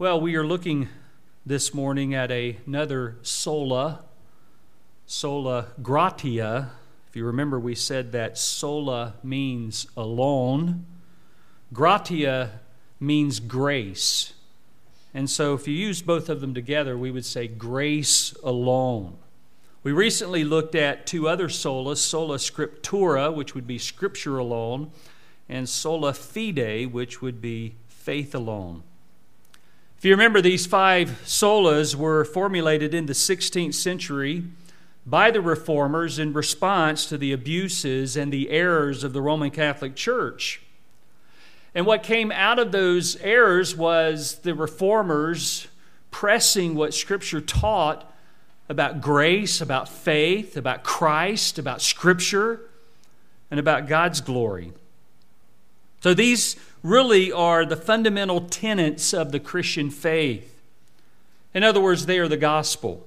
Well, we are looking this morning at a, another sola, sola gratia. If you remember, we said that sola means alone, gratia means grace. And so, if you use both of them together, we would say grace alone. We recently looked at two other solas sola scriptura, which would be scripture alone, and sola fide, which would be faith alone. If you remember, these five solas were formulated in the 16th century by the reformers in response to the abuses and the errors of the Roman Catholic Church. And what came out of those errors was the reformers pressing what Scripture taught about grace, about faith, about Christ, about Scripture, and about God's glory. So these really are the fundamental tenets of the Christian faith. In other words, they are the gospel.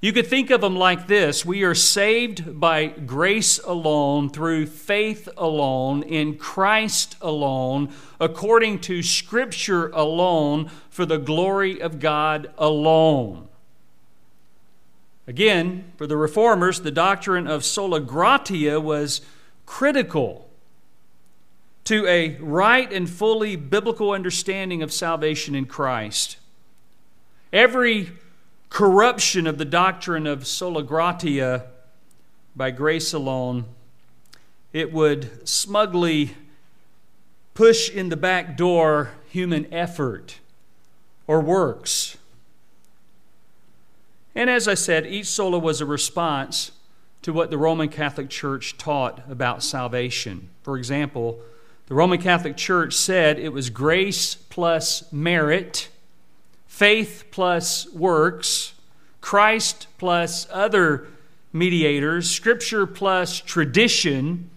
You could think of them like this We are saved by grace alone, through faith alone, in Christ alone, according to Scripture alone, for the glory of God alone. Again, for the reformers, the doctrine of sola gratia was critical to a right and fully biblical understanding of salvation in Christ. Every corruption of the doctrine of sola gratia by grace alone, it would smugly push in the back door human effort or works. And as I said, each sola was a response to what the Roman Catholic Church taught about salvation. For example, the Roman Catholic Church said it was grace plus merit, faith plus works, Christ plus other mediators, Scripture plus tradition,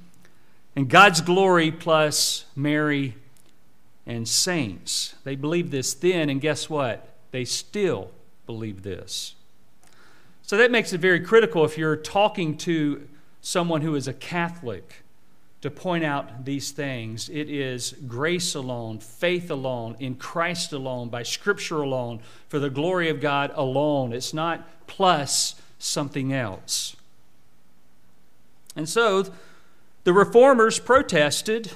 and God's glory plus Mary and saints. They believed this then, and guess what? They still believe this. So that makes it very critical if you're talking to someone who is a Catholic to point out these things. It is grace alone, faith alone, in Christ alone, by Scripture alone, for the glory of God alone. It's not plus something else. And so the reformers protested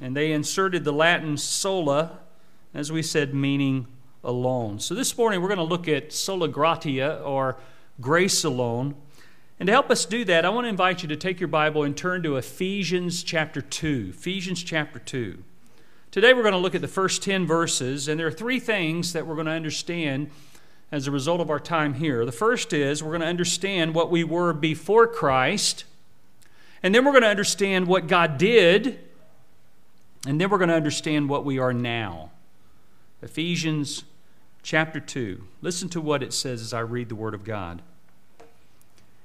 and they inserted the Latin sola, as we said, meaning alone. So this morning we're going to look at sola gratia or grace alone. And to help us do that, I want to invite you to take your Bible and turn to Ephesians chapter 2. Ephesians chapter 2. Today we're going to look at the first 10 verses, and there are three things that we're going to understand as a result of our time here. The first is we're going to understand what we were before Christ, and then we're going to understand what God did, and then we're going to understand what we are now. Ephesians chapter 2. Listen to what it says as I read the Word of God.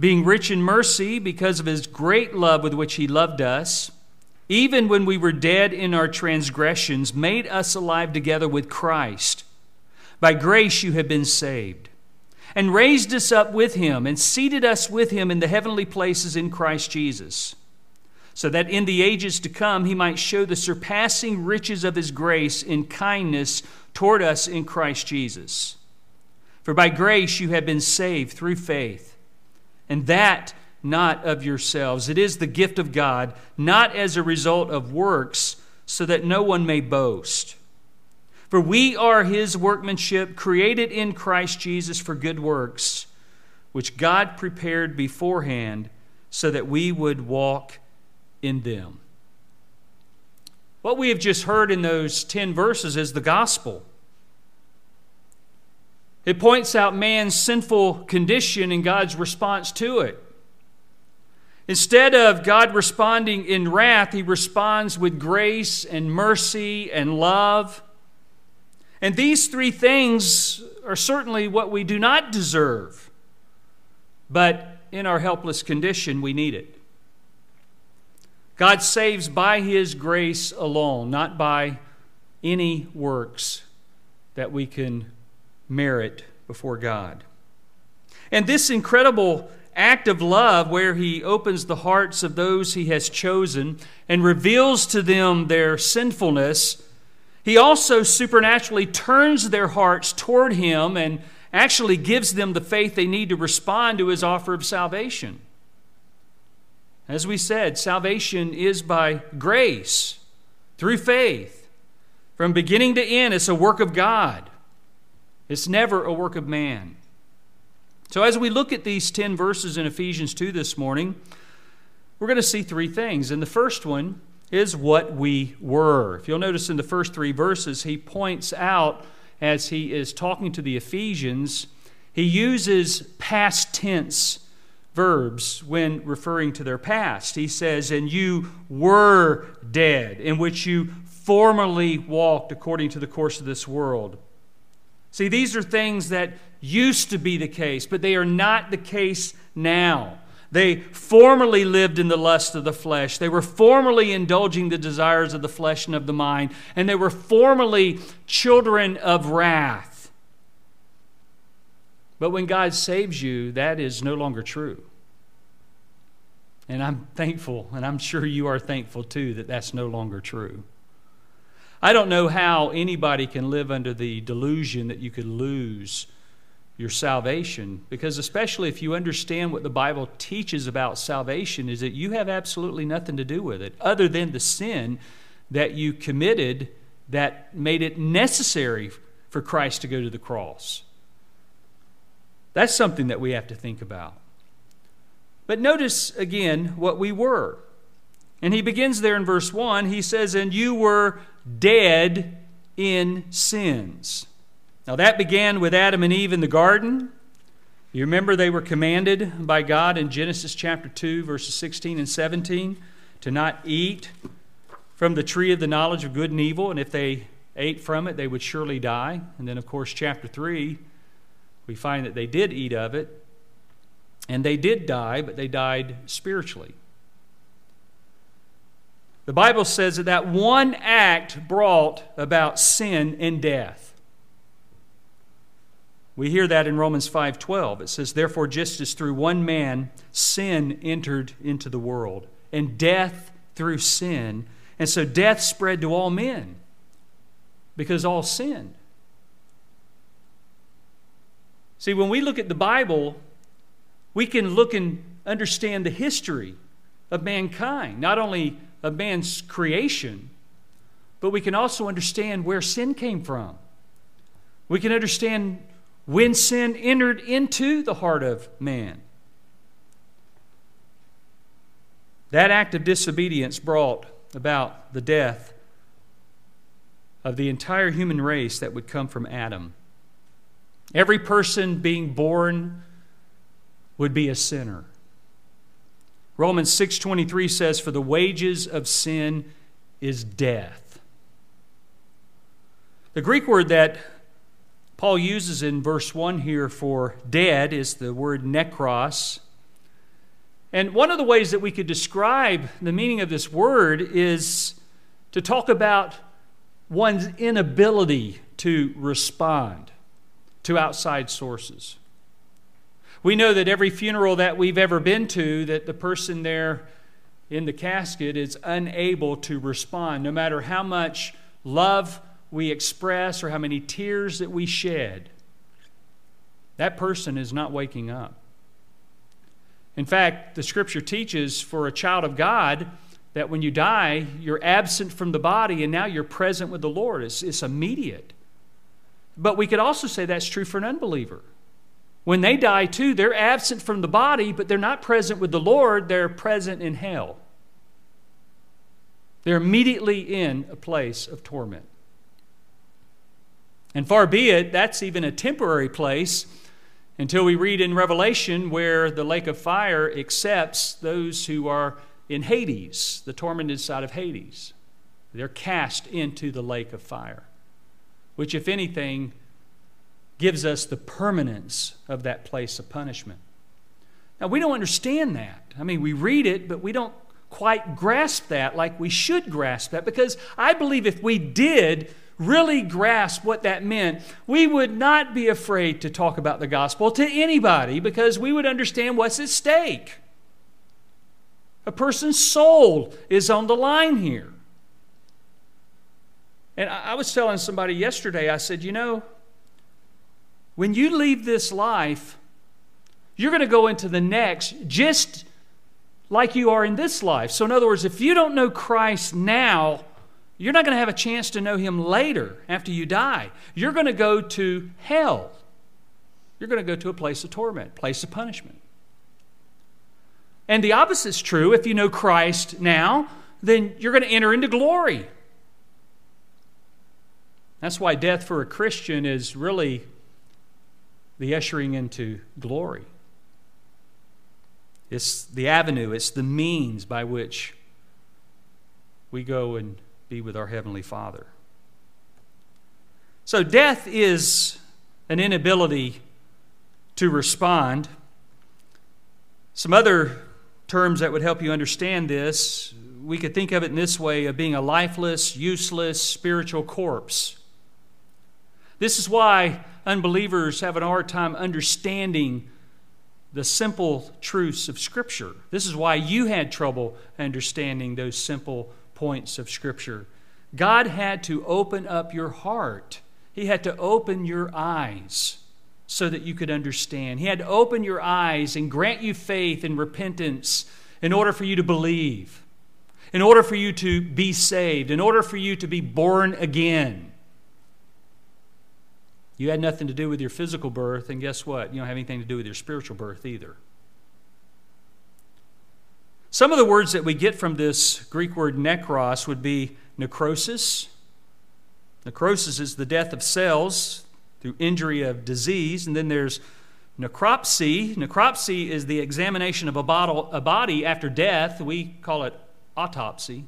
being rich in mercy because of his great love with which he loved us, even when we were dead in our transgressions, made us alive together with Christ. By grace you have been saved, and raised us up with him, and seated us with him in the heavenly places in Christ Jesus, so that in the ages to come he might show the surpassing riches of his grace in kindness toward us in Christ Jesus. For by grace you have been saved through faith and that not of yourselves. It is the gift of God, not as a result of works, so that no one may boast. For we are his workmanship, created in Christ Jesus for good works, which God prepared beforehand so that we would walk in them. What we have just heard in those 10 verses is the gospel. It points out man's sinful condition and God's response to it. Instead of God responding in wrath, he responds with grace and mercy and love. And these three things are certainly what we do not deserve. But in our helpless condition, we need it. God saves by His grace alone, not by any works that we can merit before God. And this incredible act of love, where He opens the hearts of those He has chosen and reveals to them their sinfulness, He also supernaturally turns their hearts toward Him and actually gives them the faith they need to respond to His offer of salvation. As we said, salvation is by grace, through faith. From beginning to end, it's a work of God. It's never a work of man. So, as we look at these 10 verses in Ephesians 2 this morning, we're going to see three things. And the first one is what we were. If you'll notice in the first three verses, he points out as he is talking to the Ephesians, he uses past tense verbs when referring to their past. He says, And you were dead, in which you formerly walked according to the course of this world. See, these are things that used to be the case, but they are not the case now. They formerly lived in the lust of the flesh. They were formerly indulging the desires of the flesh and of the mind. And they were formerly children of wrath. But when God saves you, that is no longer true. And I'm thankful, and I'm sure you are thankful too, that that's no longer true. I don't know how anybody can live under the delusion that you could lose your salvation because especially if you understand what the bible teaches about salvation is that you have absolutely nothing to do with it other than the sin that you committed that made it necessary for christ to go to the cross. That's something that we have to think about. But notice again what we were. And he begins there in verse 1 he says and you were dead in sins now, that began with Adam and Eve in the garden. You remember they were commanded by God in Genesis chapter 2, verses 16 and 17, to not eat from the tree of the knowledge of good and evil, and if they ate from it, they would surely die. And then, of course, chapter 3, we find that they did eat of it, and they did die, but they died spiritually. The Bible says that that one act brought about sin and death. We hear that in Romans 5:12. It says, "Therefore just as through one man sin entered into the world, and death through sin, and so death spread to all men because all sinned." See, when we look at the Bible, we can look and understand the history of mankind, not only of man's creation, but we can also understand where sin came from. We can understand when sin entered into the heart of man. That act of disobedience brought about the death of the entire human race that would come from Adam. Every person being born would be a sinner. Romans 6:23 says for the wages of sin is death. The Greek word that Paul uses in verse 1 here for dead is the word nekros. And one of the ways that we could describe the meaning of this word is to talk about one's inability to respond to outside sources. We know that every funeral that we've ever been to, that the person there in the casket is unable to respond, no matter how much love we express or how many tears that we shed, that person is not waking up. In fact, the scripture teaches for a child of God that when you die, you're absent from the body and now you're present with the Lord. It's, it's immediate. But we could also say that's true for an unbeliever. When they die too, they're absent from the body, but they're not present with the Lord, they're present in hell. They're immediately in a place of torment. And far be it, that's even a temporary place until we read in Revelation where the lake of fire accepts those who are in Hades, the tormented side of Hades. They're cast into the lake of fire. which, if anything, gives us the permanence of that place of punishment. Now, we don't understand that. I mean, we read it, but we don't quite grasp that like we should grasp that because I believe if we did really grasp what that meant, we would not be afraid to talk about the gospel to anybody because we would understand what's at stake. A person's soul is on the line here. And I was telling somebody yesterday, I said, you know, when you leave this life, you're going to go into the next just like you are in this life. So, in other words, if you don't know Christ now, you're not going to have a chance to know him later after you die. You're going to go to hell. You're going to go to a place of torment, place of punishment. And the opposite is true. If you know Christ now, then you're going to enter into glory. That's why death for a Christian is really the ushering into glory. It's the avenue, it's the means by which we go and be with our Heavenly Father. So, death is an inability to respond. Some other terms that would help you understand this, we could think of it in this way of being a lifeless, useless spiritual corpse. This is why unbelievers have an hard time understanding the simple truths of Scripture. This is why you had trouble understanding those simple points of Scripture. God had to open up your heart, He had to open your eyes so that you could understand. He had to open your eyes and grant you faith and repentance in order for you to believe, in order for you to be saved, in order for you to be born again. You had nothing to do with your physical birth, and guess what? You don't have anything to do with your spiritual birth either. Some of the words that we get from this Greek word nekros would be necrosis. Necrosis is the death of cells through injury of disease. And then there's necropsy. Necropsy is the examination of a, bottle, a body after death. We call it autopsy.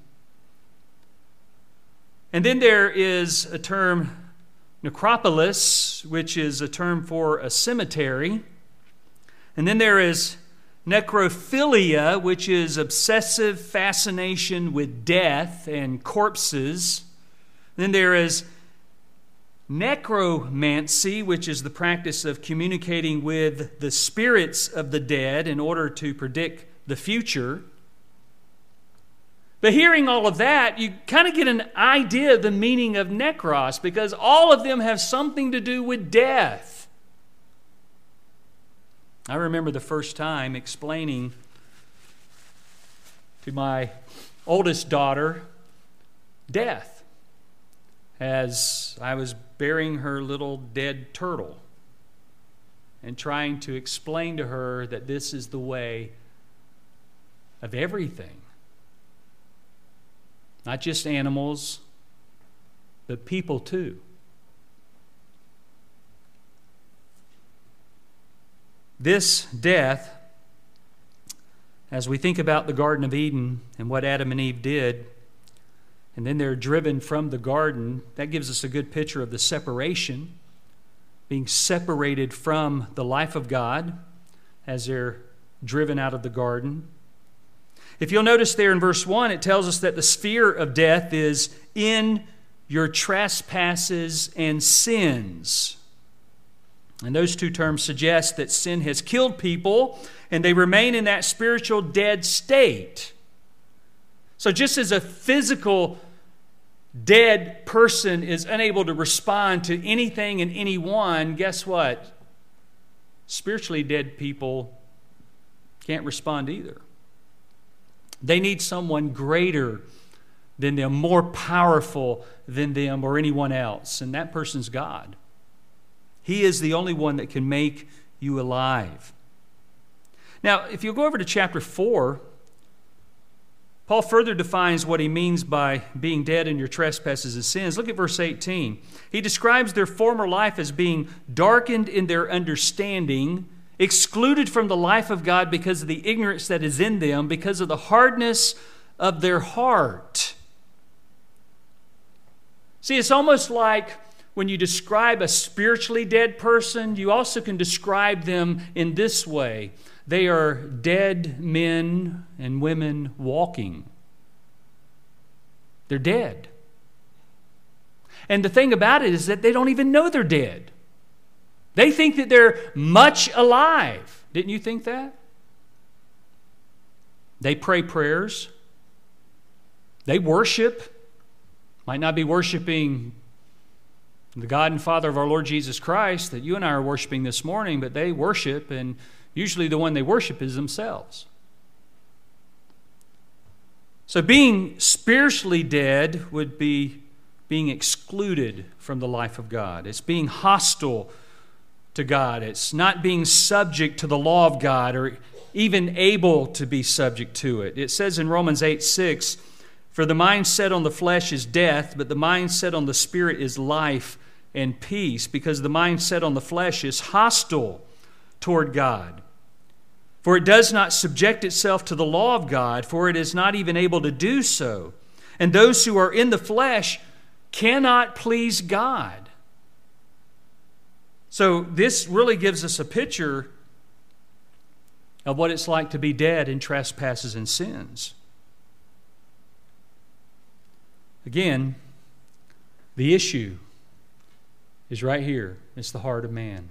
And then there is a term necropolis, which is a term for a cemetery. And then there is necrophilia, which is obsessive fascination with death and corpses. Then there is necromancy, which is the practice of communicating with the spirits of the dead in order to predict the future. But hearing all of that, you kind of get an idea of the meaning of necros because all of them have something to do with death. I remember the first time explaining to my oldest daughter death as I was burying her little dead turtle and trying to explain to her that this is the way of everything. Not just animals, but people too. This death, as we think about the Garden of Eden and what Adam and Eve did, and then they're driven from the garden. That gives us a good picture of the separation, being separated from the life of God as they're driven out of the garden. If you'll notice there in verse 1, it tells us that the sphere of death is in your trespasses and sins. And those two terms suggest that sin has killed people and they remain in that spiritual dead state. So, just as a physical dead person is unable to respond to anything and anyone, guess what? Spiritually dead people can't respond either. They need someone greater than them, more powerful than them or anyone else, and that person's God. He is the only one that can make you alive. Now, if you go over to chapter 4, Paul further defines what he means by being dead in your trespasses and sins. Look at verse 18. He describes their former life as being darkened in their understanding, excluded from the life of God because of the ignorance that is in them, because of the hardness of their heart. See, it's almost like when you describe a spiritually dead person, you also can describe them in this way they are dead men and women walking. They're dead. And the thing about it is that they don't even know they're dead. They think that they're much alive. Didn't you think that? They pray prayers. They worship. Might not be worshiping the God and Father of our Lord Jesus Christ that you and I are worshiping this morning, but they worship, and usually the one they worship is themselves. So being spiritually dead would be being excluded from the life of God. It's being hostile to God. It's not being subject to the law of God or even able to be subject to it. It says in Romans 8 6, For the mind set on the flesh is death, but the mind set on the spirit is life and peace, because the mind set on the flesh is hostile toward God. For it does not subject itself to the law of God, for it is not even able to do so. And those who are in the flesh cannot please God. So, this really gives us a picture of what it's like to be dead in trespasses and sins. Again, the issue is right here. It's the heart of man.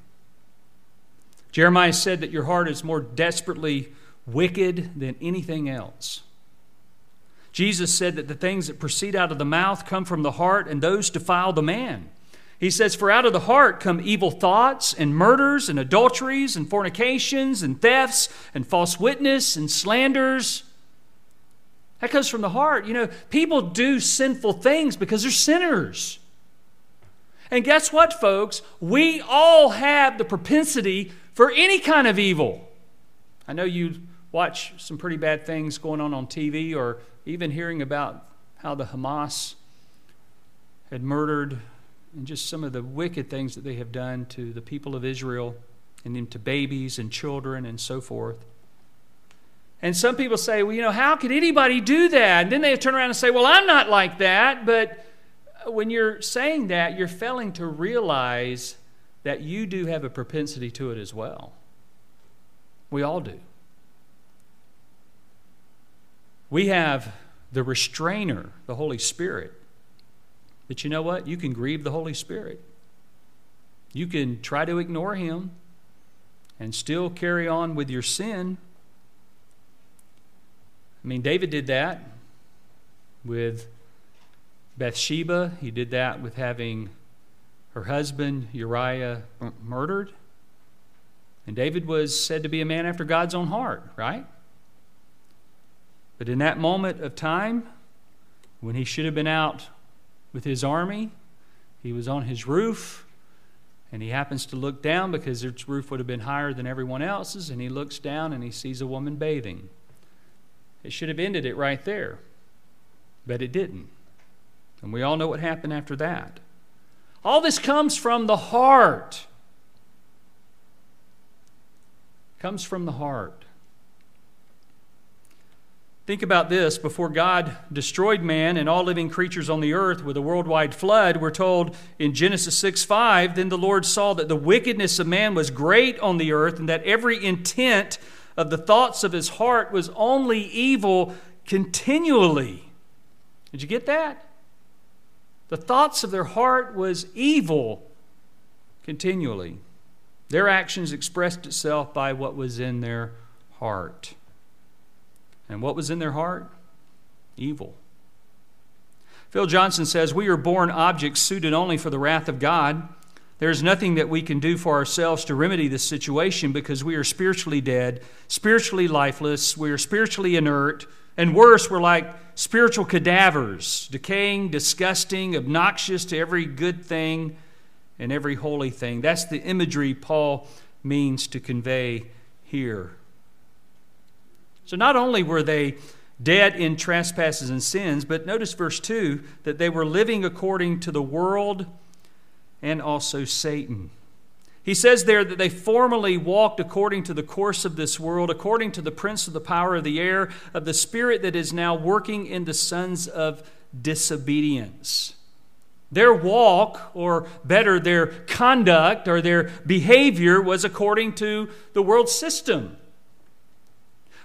Jeremiah said that your heart is more desperately wicked than anything else. Jesus said that the things that proceed out of the mouth come from the heart, and those defile the man. He says, For out of the heart come evil thoughts, and murders, and adulteries, and fornications, and thefts, and false witness, and slanders. That comes from the heart. You know, people do sinful things because they're sinners. And guess what, folks? We all have the propensity for any kind of evil. I know you watch some pretty bad things going on on TV or even hearing about how the Hamas had murdered and just some of the wicked things that they have done to the people of Israel and then to babies and children and so forth. And some people say, well, you know, how could anybody do that? And then they turn around and say, well, I'm not like that. But when you're saying that, you're failing to realize that you do have a propensity to it as well. We all do. We have the restrainer, the Holy Spirit. But you know what? You can grieve the Holy Spirit. You can try to ignore Him and still carry on with your sin. I mean, David did that with Bathsheba, he did that with having her husband Uriah murdered. And David was said to be a man after God's own heart, right? But in that moment of time, when he should have been out with his army, he was on his roof, and he happens to look down because his roof would have been higher than everyone else's, and he looks down and he sees a woman bathing. It should have ended it right there, but it didn't. And we all know what happened after that. All this comes from the heart. Comes from the heart. Think about this. Before God destroyed man and all living creatures on the earth with a worldwide flood, we're told in Genesis 6 5, then the Lord saw that the wickedness of man was great on the earth, and that every intent of the thoughts of his heart was only evil continually. Did you get that? The thoughts of their heart was evil continually. Their actions expressed itself by what was in their heart. And what was in their heart? Evil. Phil Johnson says, We are born objects suited only for the wrath of God. There is nothing that we can do for ourselves to remedy this situation because we are spiritually dead, spiritually lifeless, we are spiritually inert, and worse, we're like spiritual cadavers, decaying, disgusting, obnoxious to every good thing and every holy thing. That's the imagery Paul means to convey here. So not only were they dead in trespasses and sins, but notice verse 2 that they were living according to the world and also Satan. He says there that they formerly walked according to the course of this world, according to the prince of the power of the air, of the spirit that is now working in the sons of disobedience. Their walk, or better, their conduct or their behavior, was according to the world system.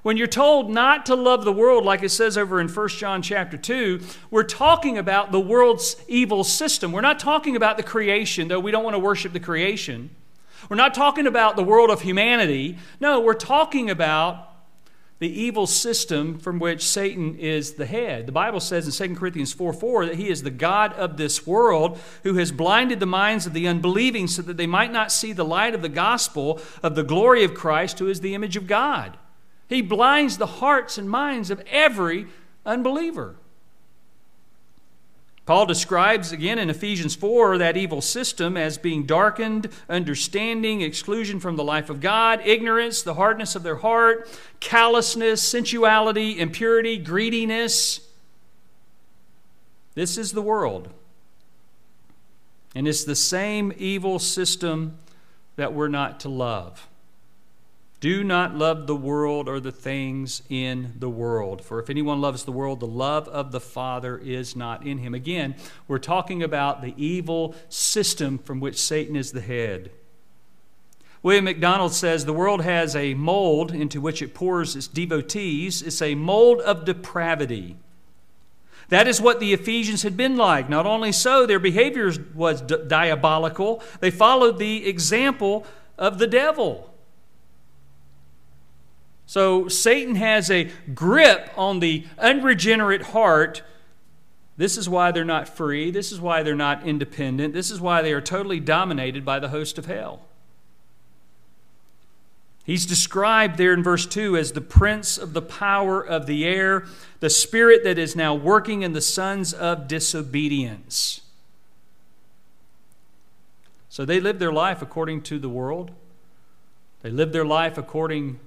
When you're told not to love the world, like it says over in 1 John chapter 2, we're talking about the world's evil system. We're not talking about the creation, though we don't want to worship the creation. We're not talking about the world of humanity. No, we're talking about the evil system from which Satan is the head. The Bible says in 2 Corinthians 4 4 that he is the God of this world who has blinded the minds of the unbelieving so that they might not see the light of the gospel of the glory of Christ, who is the image of God. He blinds the hearts and minds of every unbeliever. Paul describes again in Ephesians 4 that evil system as being darkened, understanding, exclusion from the life of God, ignorance, the hardness of their heart, callousness, sensuality, impurity, greediness. This is the world. And it's the same evil system that we're not to love. Do not love the world or the things in the world. For if anyone loves the world, the love of the Father is not in him. Again, we're talking about the evil system from which Satan is the head. William MacDonald says the world has a mold into which it pours its devotees. It's a mold of depravity. That is what the Ephesians had been like. Not only so, their behavior was diabolical, they followed the example of the devil. So Satan has a grip on the unregenerate heart. This is why they're not free. This is why they're not independent. This is why they are totally dominated by the host of hell. He's described there in verse 2 as the prince of the power of the air, the spirit that is now working in the sons of disobedience. So they live their life according to the world. They live their life according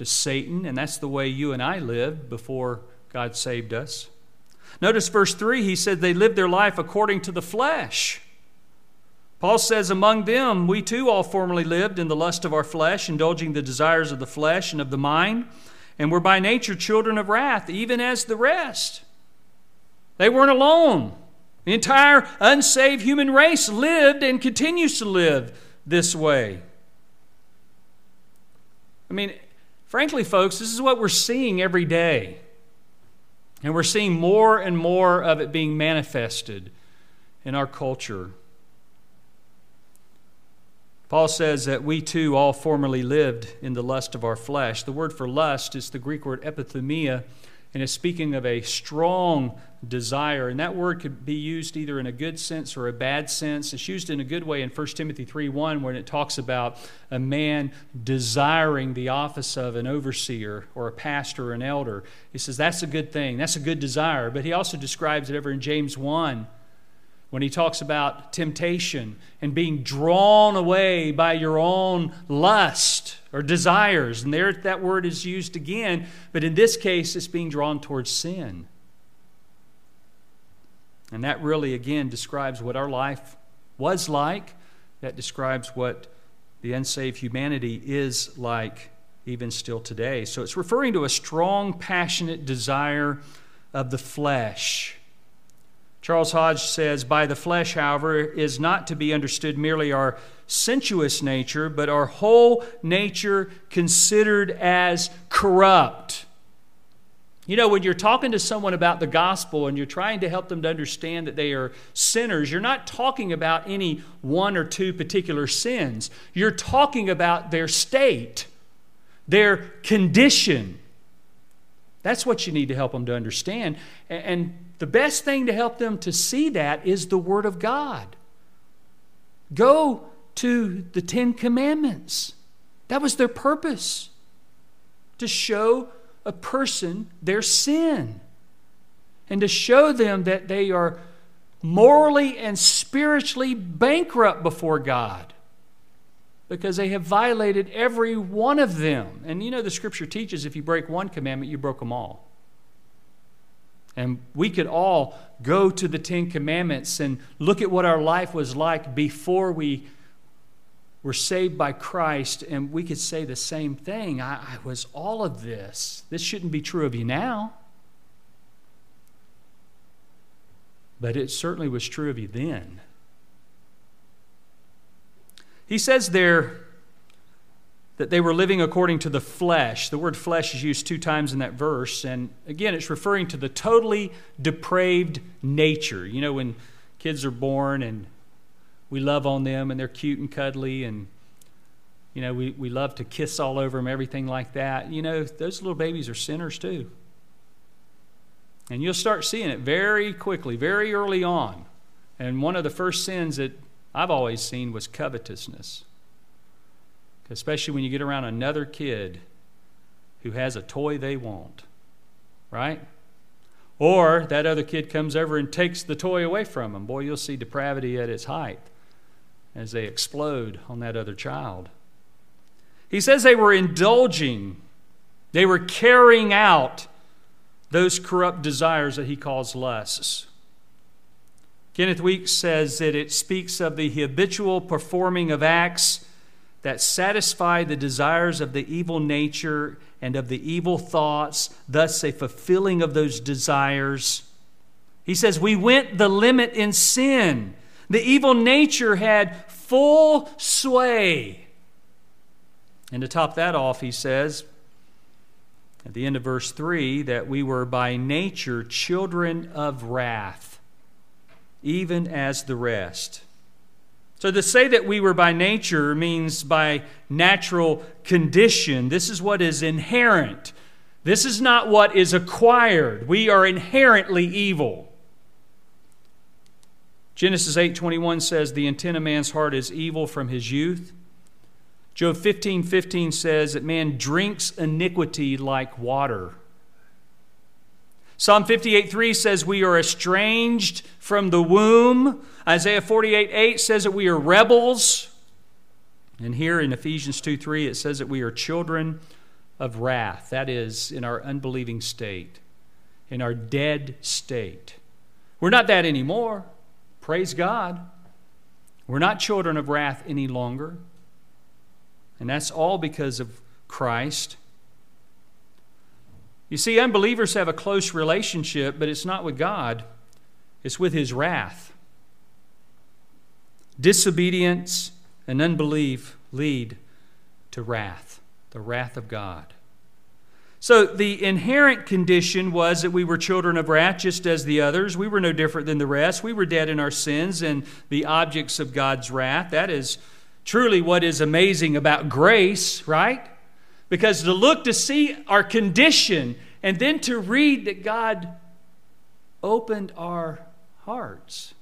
to Satan, and that's the way you and I lived before God saved us. Notice verse 3, he said they lived their life according to the flesh. Paul says, Among them, we too all formerly lived in the lust of our flesh, indulging the desires of the flesh and of the mind, and were by nature children of wrath, even as the rest. They weren't alone. The entire unsaved human race lived and continues to live this way. I mean, Frankly, folks, this is what we're seeing every day. And we're seeing more and more of it being manifested in our culture. Paul says that we too all formerly lived in the lust of our flesh. The word for lust is the Greek word epithumia, and is speaking of a strong desire. And that word could be used either in a good sense or a bad sense. It's used in a good way in 1 Timothy 3 1 when it talks about a man desiring the office of an overseer or a pastor or an elder. He says that's a good thing, that's a good desire. But he also describes it over in James 1 when he talks about temptation and being drawn away by your own lust or desires. And there that word is used again, but in this case, it's being drawn towards sin. And that really, again, describes what our life was like. That describes what the unsaved humanity is like even still today. So it's referring to a strong, passionate desire of the flesh Charles Hodge says, By the flesh, however, is not to be understood merely our sensuous nature, but our whole nature considered as corrupt. You know, when you're talking to someone about the gospel and you're trying to help them to understand that they are sinners, you're not talking about any one or two particular sins. You're talking about their state, their condition. That's what you need to help them to understand. And the best thing to help them to see that is the Word of God. Go to the Ten Commandments. That was their purpose to show a person their sin and to show them that they are morally and spiritually bankrupt before God because they have violated every one of them. And you know, the scripture teaches if you break one commandment, you broke them all. And we could all go to the Ten Commandments and look at what our life was like before we were saved by Christ, and we could say the same thing. I, I was all of this. This shouldn't be true of you now. but it certainly was true of you then. He says there that they were living according to the flesh. The word flesh is used two times in that verse, and again, it's referring to the totally depraved nature. You know, when kids are born and we love on them and they're cute and cuddly and you know we, we love to kiss all over them everything like that. You know those little babies are sinners too. And you'll start seeing it very quickly very early on. And one of the first sins that i've always seen was covetousness especially when you get around another kid who has a toy they want right? Or that other kid comes over and takes the toy away from them boy you'll see depravity at its height as they explode on that other child. He says they were indulging, they were carrying out those corrupt desires that he calls lusts. Kenneth Wuest says that it speaks of the habitual performing of acts that satisfy the desires of the evil nature and of the evil thoughts, thus, a fulfilling of those desires. He says, We went the limit in sin. The evil nature had full sway. And to top that off, he says at the end of verse 3 that we were by nature children of wrath, even as the rest. So to say that we were by nature means by natural condition. This is what is inherent. This is not what is acquired. We are inherently evil. Genesis 8:21 says the intent of man's heart is evil from his youth. Job 15:15 15 says that man drinks iniquity like water. Psalm 58:3 says we are estranged from the womb. Isaiah 48:8 says that we are rebels. And here in Ephesians 2:3 it says that we are children of wrath. That is in our unbelieving state, in our dead state. We're not that anymore. Praise God. We're not children of wrath any longer. And that's all because of Christ. You see, unbelievers have a close relationship, but it's not with God, it's with His wrath. Disobedience and unbelief lead to wrath, the wrath of God. So the inherent condition was that we were children of wrath just as the others. We were no different than the rest. We were dead in our sins and the objects of God's wrath. That is truly what is amazing about grace, right? Because to look to see our condition and then to read that God opened our hearts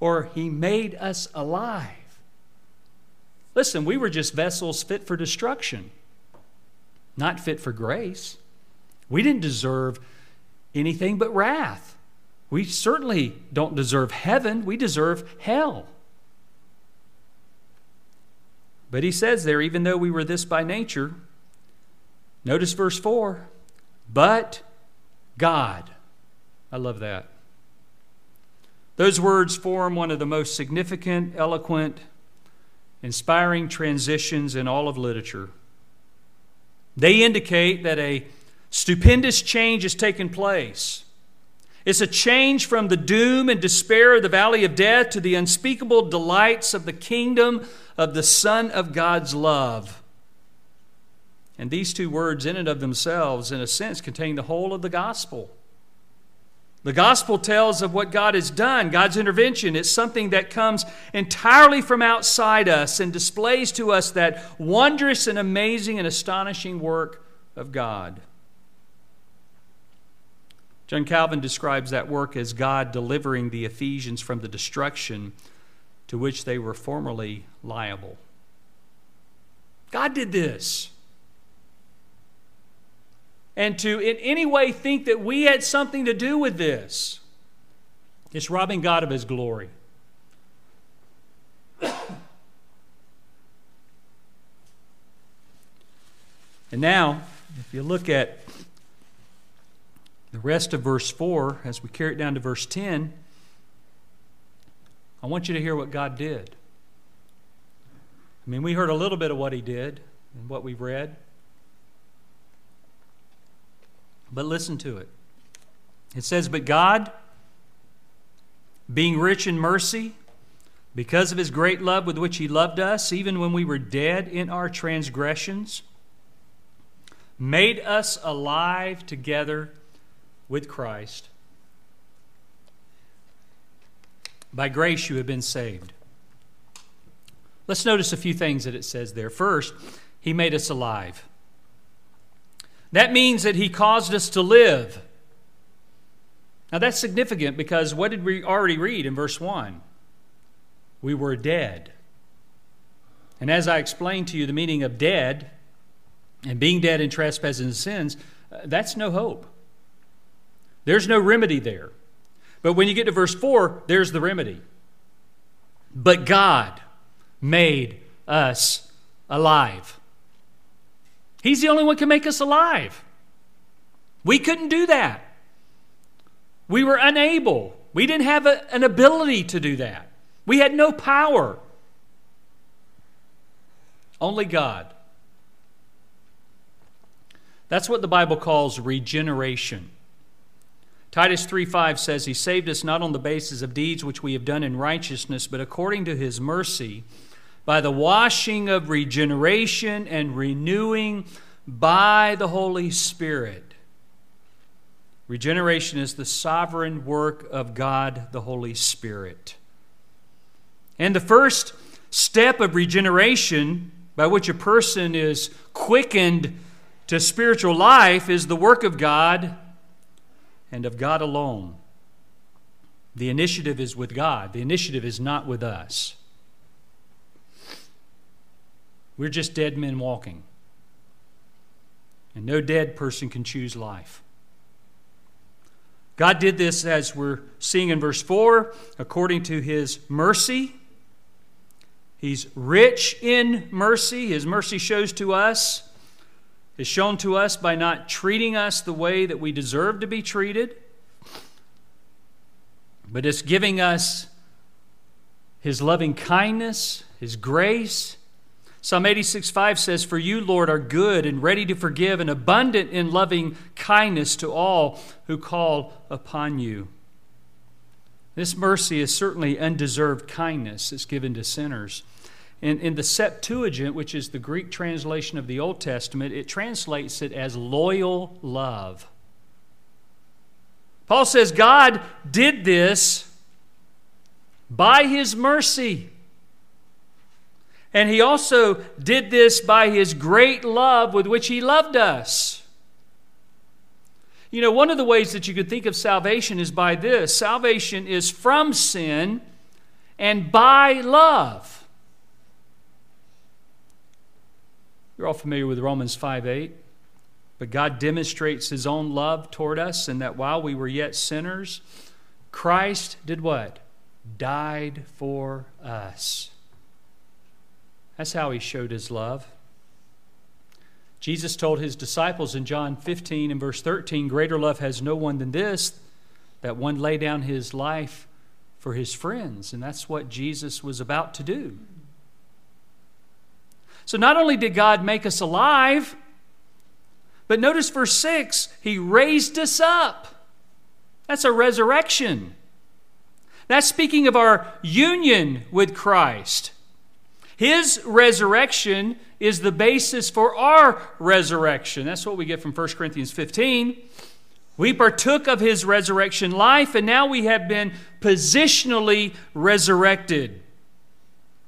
or He made us alive. Listen, we were just vessels fit for destruction not fit for grace. We didn't deserve anything but wrath. We certainly don't deserve heaven, we deserve hell. But he says there, even though we were this by nature, notice verse 4 but God. I love that. Those words form one of the most significant, eloquent, inspiring transitions in all of literature. They indicate that a stupendous change has taken place. It's a change from the doom and despair of the valley of death to the unspeakable delights of the kingdom of the Son of God's love. And these two words, in and of themselves, in a sense, contain the whole of the gospel. The gospel tells of what God has done, God's intervention. It's something that comes entirely from outside us and displays to us that wondrous and amazing and astonishing work of God. John Calvin describes that work as God delivering the Ephesians from the destruction to which they were formerly liable. God did this and to in any way think that we had something to do with this. It's robbing God of His glory. and now, if you look at the rest of verse 4, as we carry it down to verse 10, I want you to hear what God did. I mean, we heard a little bit of what He did and what we've read. But listen to it. It says, But God, being rich in mercy, because of his great love with which he loved us, even when we were dead in our transgressions, made us alive together with Christ. By grace you have been saved. Let's notice a few things that it says there. First, he made us alive. That means that he caused us to live. Now that's significant because what did we already read in verse 1? We were dead. And as I explained to you, the meaning of dead and being dead in trespasses and sins, uh, that's no hope. There's no remedy there. But when you get to verse 4, there's the remedy. But God made us alive. He's the only one can make us alive. We couldn't do that. We were unable. We didn't have a, an ability to do that. We had no power. Only God. That's what the Bible calls regeneration. Titus 3:5 says he saved us not on the basis of deeds which we have done in righteousness but according to his mercy by the washing of regeneration and renewing by the Holy Spirit. Regeneration is the sovereign work of God the Holy Spirit. And the first step of regeneration by which a person is quickened to spiritual life is the work of God and of God alone. The initiative is with God, the initiative is not with us. We're just dead men walking. And no dead person can choose life. God did this, as we're seeing in verse 4, according to his mercy. He's rich in mercy. His mercy shows to us is shown to us by not treating us the way that we deserve to be treated, but it's giving us His loving kindness, His grace. Psalm 86 5 says, For you, Lord, are good and ready to forgive and abundant in loving kindness to all who call upon you. This mercy is certainly undeserved kindness that's given to sinners. In, in the Septuagint, which is the Greek translation of the Old Testament, it translates it as loyal love. Paul says God did this by his mercy. And he also did this by his great love with which he loved us. You know, one of the ways that you could think of salvation is by this salvation is from sin and by love. You're all familiar with Romans 5 8. But God demonstrates his own love toward us, and that while we were yet sinners, Christ did what? Died for us. That's how he showed his love. Jesus told his disciples in John 15 and verse 13 Greater love has no one than this, that one lay down his life for his friends. And that's what Jesus was about to do. So not only did God make us alive, but notice verse 6 He raised us up. That's a resurrection. That's speaking of our union with Christ. His resurrection is the basis for our resurrection. That's what we get from 1 Corinthians 15. We partook of his resurrection life, and now we have been positionally resurrected.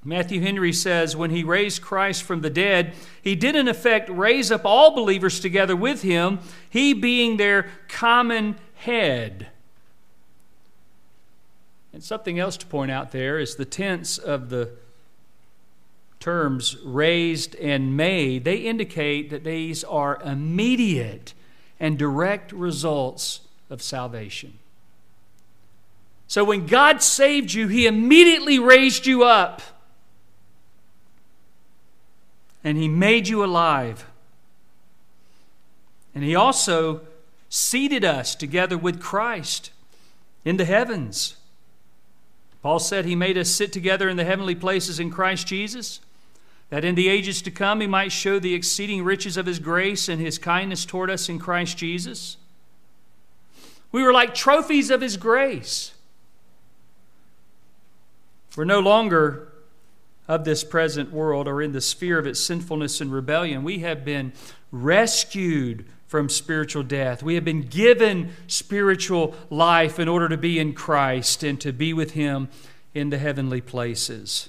Matthew Henry says when he raised Christ from the dead, he did in effect raise up all believers together with him, he being their common head. And something else to point out there is the tense of the terms raised and made. They indicate that these are immediate and direct results of salvation. So when God saved you, he immediately raised you up and He made you alive. And He also seated us together with Christ in the heavens. Paul said He made us sit together in the heavenly places in Christ Jesus, that in the ages to come He might show the exceeding riches of His grace and His kindness toward us in Christ Jesus. We were like trophies of His grace. We're no longer of this present world or in the sphere of its sinfulness and rebellion. We have been rescued from spiritual death. We have been given spiritual life in order to be in Christ and to be with Him in the heavenly places.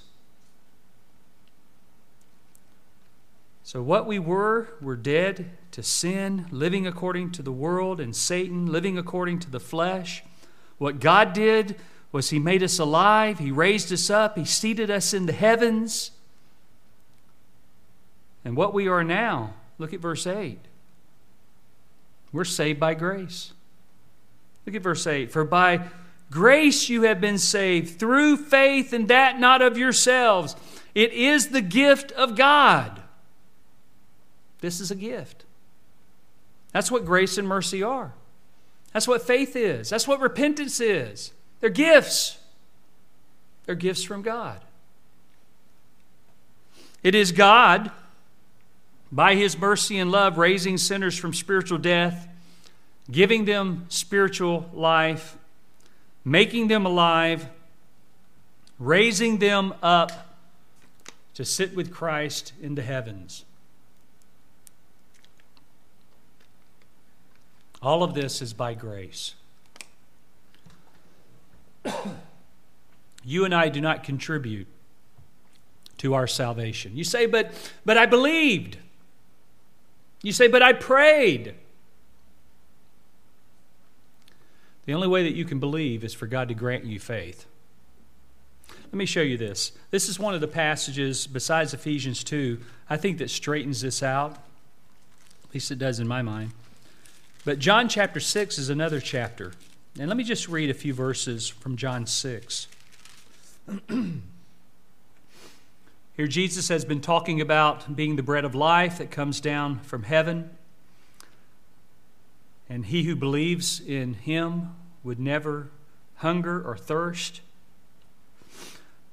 So, what we were, were dead to sin, living according to the world and Satan, living according to the flesh. What God did was He made us alive, He raised us up, He seated us in the heavens. And what we are now, look at verse 8. We're saved by grace. Look at verse 8. For by grace you have been saved through faith, and that not of yourselves. It is the gift of God. This is a gift. That's what grace and mercy are. That's what faith is. That's what repentance is. They're gifts. They're gifts from God. It is God, by His mercy and love, raising sinners from spiritual death, giving them spiritual life, making them alive, raising them up to sit with Christ in the heavens. All of this is by grace. you and I do not contribute to our salvation. You say, but, but I believed. You say, but I prayed. The only way that you can believe is for God to grant you faith. Let me show you this. This is one of the passages, besides Ephesians 2, I think that straightens this out. At least it does in my mind. But John chapter 6 is another chapter. And let me just read a few verses from John 6. Here, Jesus has been talking about being the bread of life that comes down from heaven. And he who believes in him would never hunger or thirst.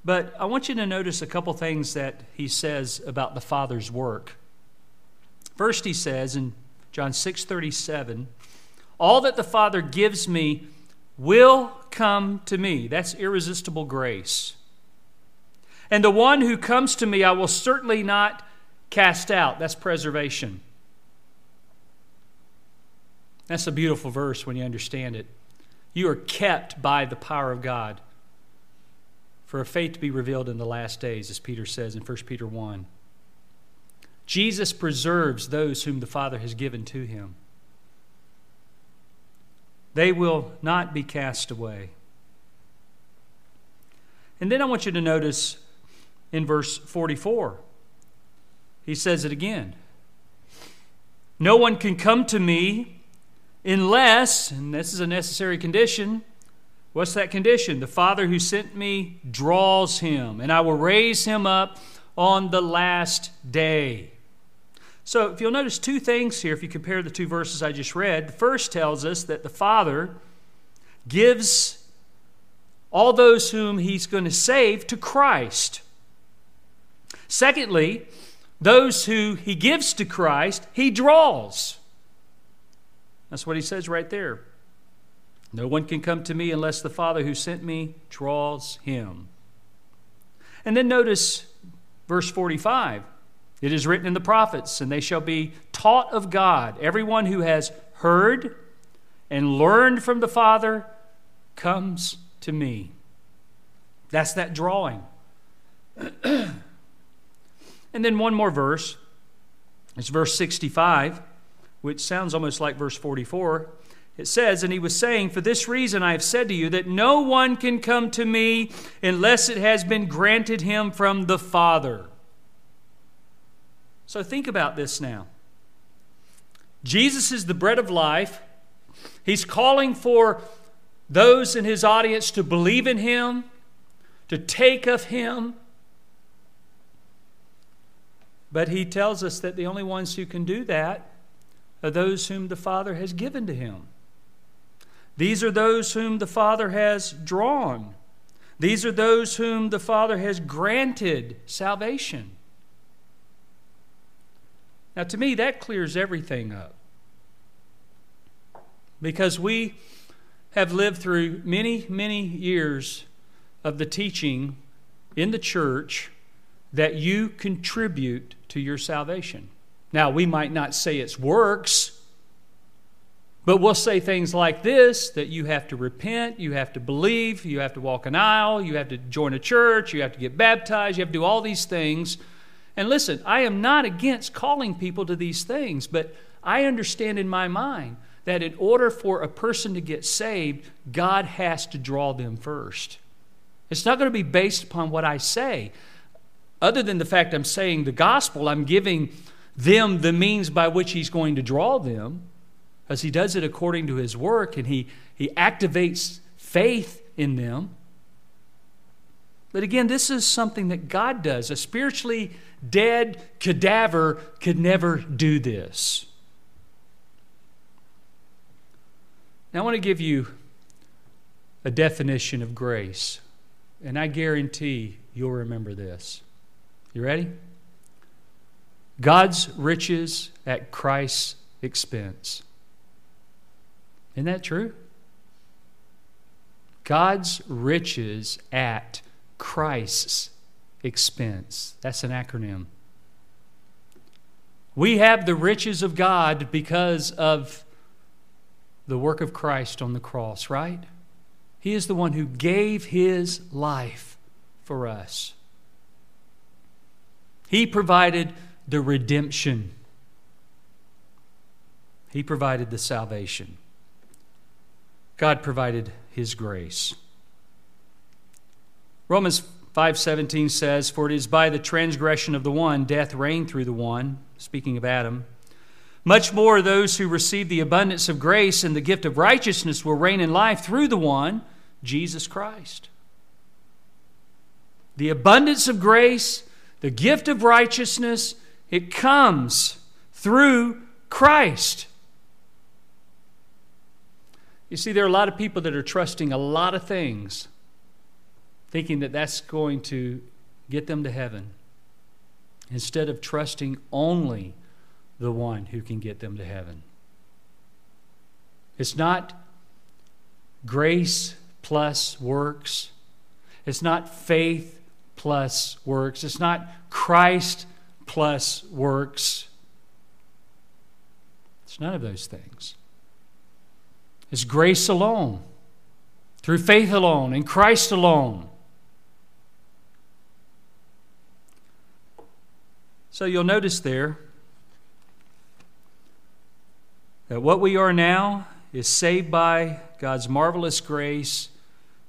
But I want you to notice a couple things that he says about the Father's work. First, he says in John 6 37, all that the Father gives me will come to me. That's irresistible grace. And the one who comes to me, I will certainly not cast out. That's preservation. That's a beautiful verse when you understand it. You are kept by the power of God for a faith to be revealed in the last days, as Peter says in 1 Peter 1. Jesus preserves those whom the Father has given to him. They will not be cast away. And then I want you to notice in verse 44, he says it again. No one can come to me unless, and this is a necessary condition, what's that condition? The Father who sent me draws him, and I will raise him up on the last day. So, if you'll notice two things here, if you compare the two verses I just read, the first tells us that the Father gives all those whom He's going to save to Christ. Secondly, those who He gives to Christ, He draws. That's what He says right there. No one can come to me unless the Father who sent me draws him. And then notice verse 45. It is written in the prophets, and they shall be taught of God. Everyone who has heard and learned from the Father comes to me. That's that drawing. and then one more verse. It's verse 65, which sounds almost like verse 44. It says, And he was saying, For this reason I have said to you that no one can come to me unless it has been granted him from the Father. So think about this now. Jesus is the bread of life. He's calling for those in his audience to believe in him, to take of him. But he tells us that the only ones who can do that are those whom the Father has given to him. These are those whom the Father has drawn. These are those whom the Father has granted salvation. Now, to me, that clears everything up. Because we have lived through many, many years of the teaching in the church that you contribute to your salvation. Now, we might not say it's works, but we'll say things like this that you have to repent, you have to believe, you have to walk an aisle, you have to join a church, you have to get baptized, you have to do all these things. And listen, I am not against calling people to these things, but I understand in my mind that in order for a person to get saved, God has to draw them first. It's not going to be based upon what I say. Other than the fact I'm saying the gospel, I'm giving them the means by which He's going to draw them, as He does it according to His work, and He, he activates faith in them. But again, this is something that God does. A spiritually dead cadaver could never do this. Now, I want to give you a definition of grace, and I guarantee you'll remember this. You ready? God's riches at Christ's expense. Isn't that true? God's riches at Christ's expense. That's an acronym. We have the riches of God because of the work of Christ on the cross, right? He is the one who gave his life for us. He provided the redemption, He provided the salvation. God provided His grace. Romans 5:17 says, "For it is by the transgression of the one death reigned through the one, speaking of Adam. Much more those who receive the abundance of grace and the gift of righteousness will reign in life through the one, Jesus Christ." The abundance of grace, the gift of righteousness, it comes through Christ. You see, there are a lot of people that are trusting a lot of things thinking that that's going to get them to heaven instead of trusting only the one who can get them to heaven. It's not grace plus works, it's not faith plus works, it's not Christ plus works. It's none of those things. It's grace alone, through faith alone, in Christ alone. So you'll notice there that what we are now is saved by God's marvelous grace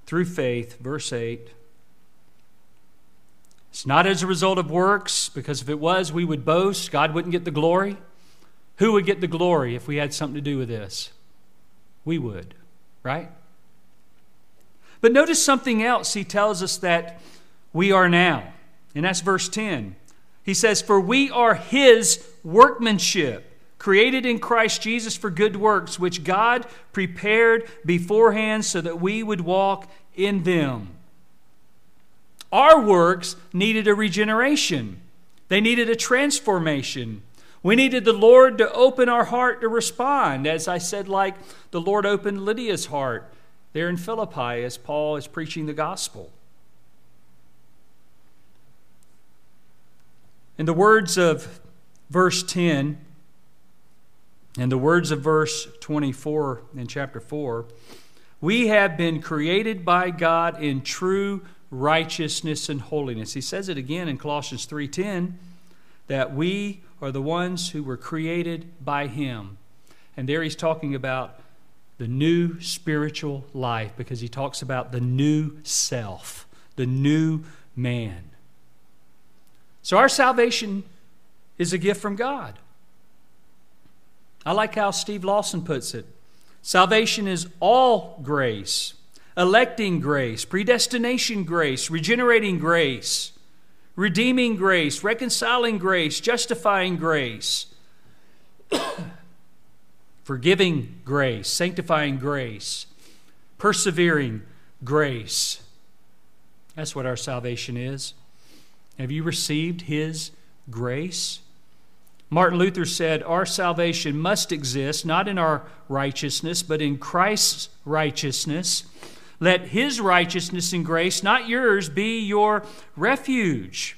through faith, verse 8. It's not as a result of works, because if it was, we would boast. God wouldn't get the glory. Who would get the glory if we had something to do with this? We would, right? But notice something else. He tells us that we are now, and that's verse 10. He says, For we are his workmanship, created in Christ Jesus for good works, which God prepared beforehand so that we would walk in them. Our works needed a regeneration, they needed a transformation. We needed the Lord to open our heart to respond, as I said, like the Lord opened Lydia's heart there in Philippi as Paul is preaching the gospel. In the words of verse 10 and the words of verse 24 in chapter 4, we have been created by God in true righteousness and holiness. He says it again in Colossians 3:10 that we are the ones who were created by him. And there he's talking about the new spiritual life because he talks about the new self, the new man. So our salvation is a gift from God. I like how Steve Lawson puts it. Salvation is all grace, electing grace, predestination grace, regenerating grace, redeeming grace, reconciling grace, justifying grace, forgiving grace, sanctifying grace, persevering grace. That's what our salvation is. Have you received His grace? Martin Luther said, Our salvation must exist not in our righteousness, but in Christ's righteousness, Let his righteousness and grace, not yours, be your refuge.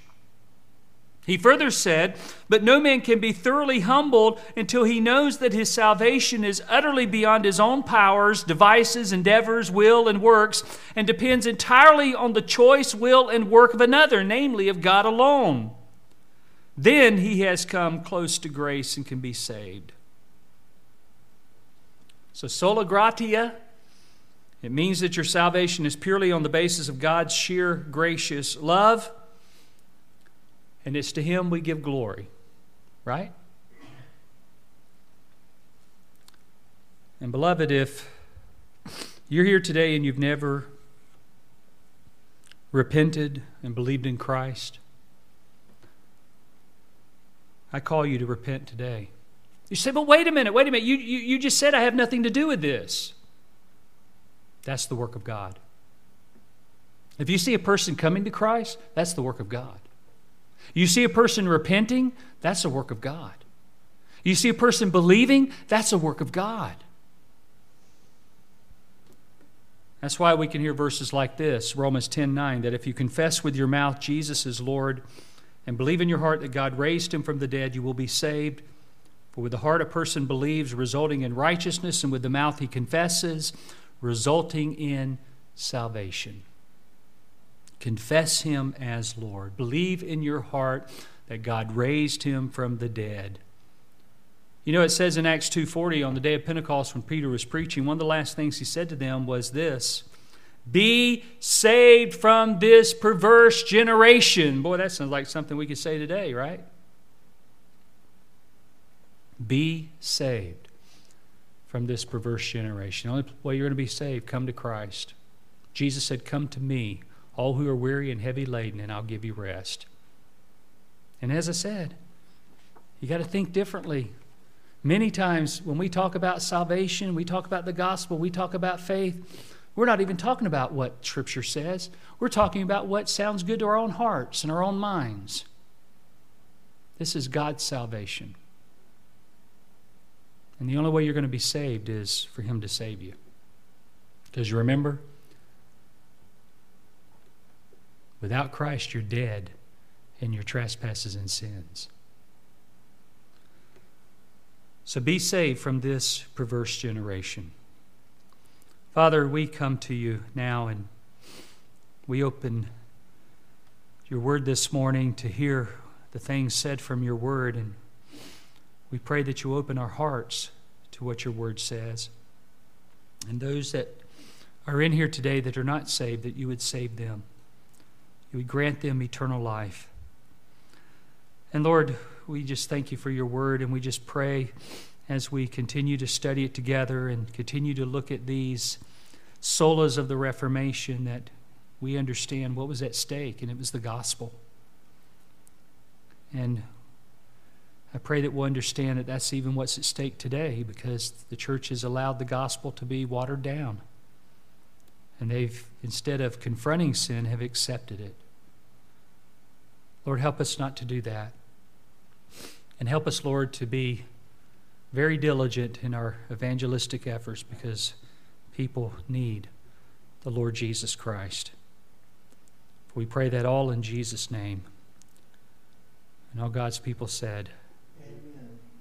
He further said, But no man can be thoroughly humbled until he knows that his salvation is utterly beyond his own powers, devices, endeavors, will, and works, and depends entirely on the choice, will, and work of another, namely of God alone. Then he has come close to grace and can be saved. So, sola gratia, it means that your salvation is purely on the basis of God's sheer gracious love and it's to Him we give glory, right? And, beloved, if you're here today and you've never repented and believed in Christ, I call you to repent today. You say, but wait a minute, wait a minute. You, you, you just said I have nothing to do with this. That's the work of God. If you see a person coming to Christ, that's the work of God. You see a person repenting, that's a work of God. You see a person believing, that's a work of God. That's why we can hear verses like this, Romans 10 9, that if you confess with your mouth Jesus is Lord and believe in your heart that God raised him from the dead, you will be saved. For with the heart a person believes, resulting in righteousness, and with the mouth he confesses, resulting in salvation. Confess him as Lord. Believe in your heart that God raised him from the dead. You know, it says in Acts 2:40 on the day of Pentecost when Peter was preaching, one of the last things he said to them was this: "Be saved from this perverse generation." Boy, that sounds like something we could say today, right? Be saved from this perverse generation. The only way you're going to be saved, come to Christ. Jesus said, "Come to me." All who are weary and heavy laden, and I'll give you rest. And as I said, you got to think differently. Many times when we talk about salvation, we talk about the gospel, we talk about faith, we're not even talking about what Scripture says. We're talking about what sounds good to our own hearts and our own minds. This is God's salvation. And the only way you're going to be saved is for Him to save you. Because you remember, Without Christ, you're dead in your trespasses and sins. So be saved from this perverse generation. Father, we come to you now and we open your word this morning to hear the things said from your word. And we pray that you open our hearts to what your word says. And those that are in here today that are not saved, that you would save them. Would grant them eternal life. And Lord, we just thank you for your word, and we just pray as we continue to study it together and continue to look at these solas of the Reformation that we understand what was at stake, and it was the gospel. And I pray that we'll understand that that's even what's at stake today because the church has allowed the gospel to be watered down. And they've, instead of confronting sin, have accepted it. Lord, help us not to do that. And help us, Lord, to be very diligent in our evangelistic efforts because people need the Lord Jesus Christ. We pray that all in Jesus' name. And all God's people said,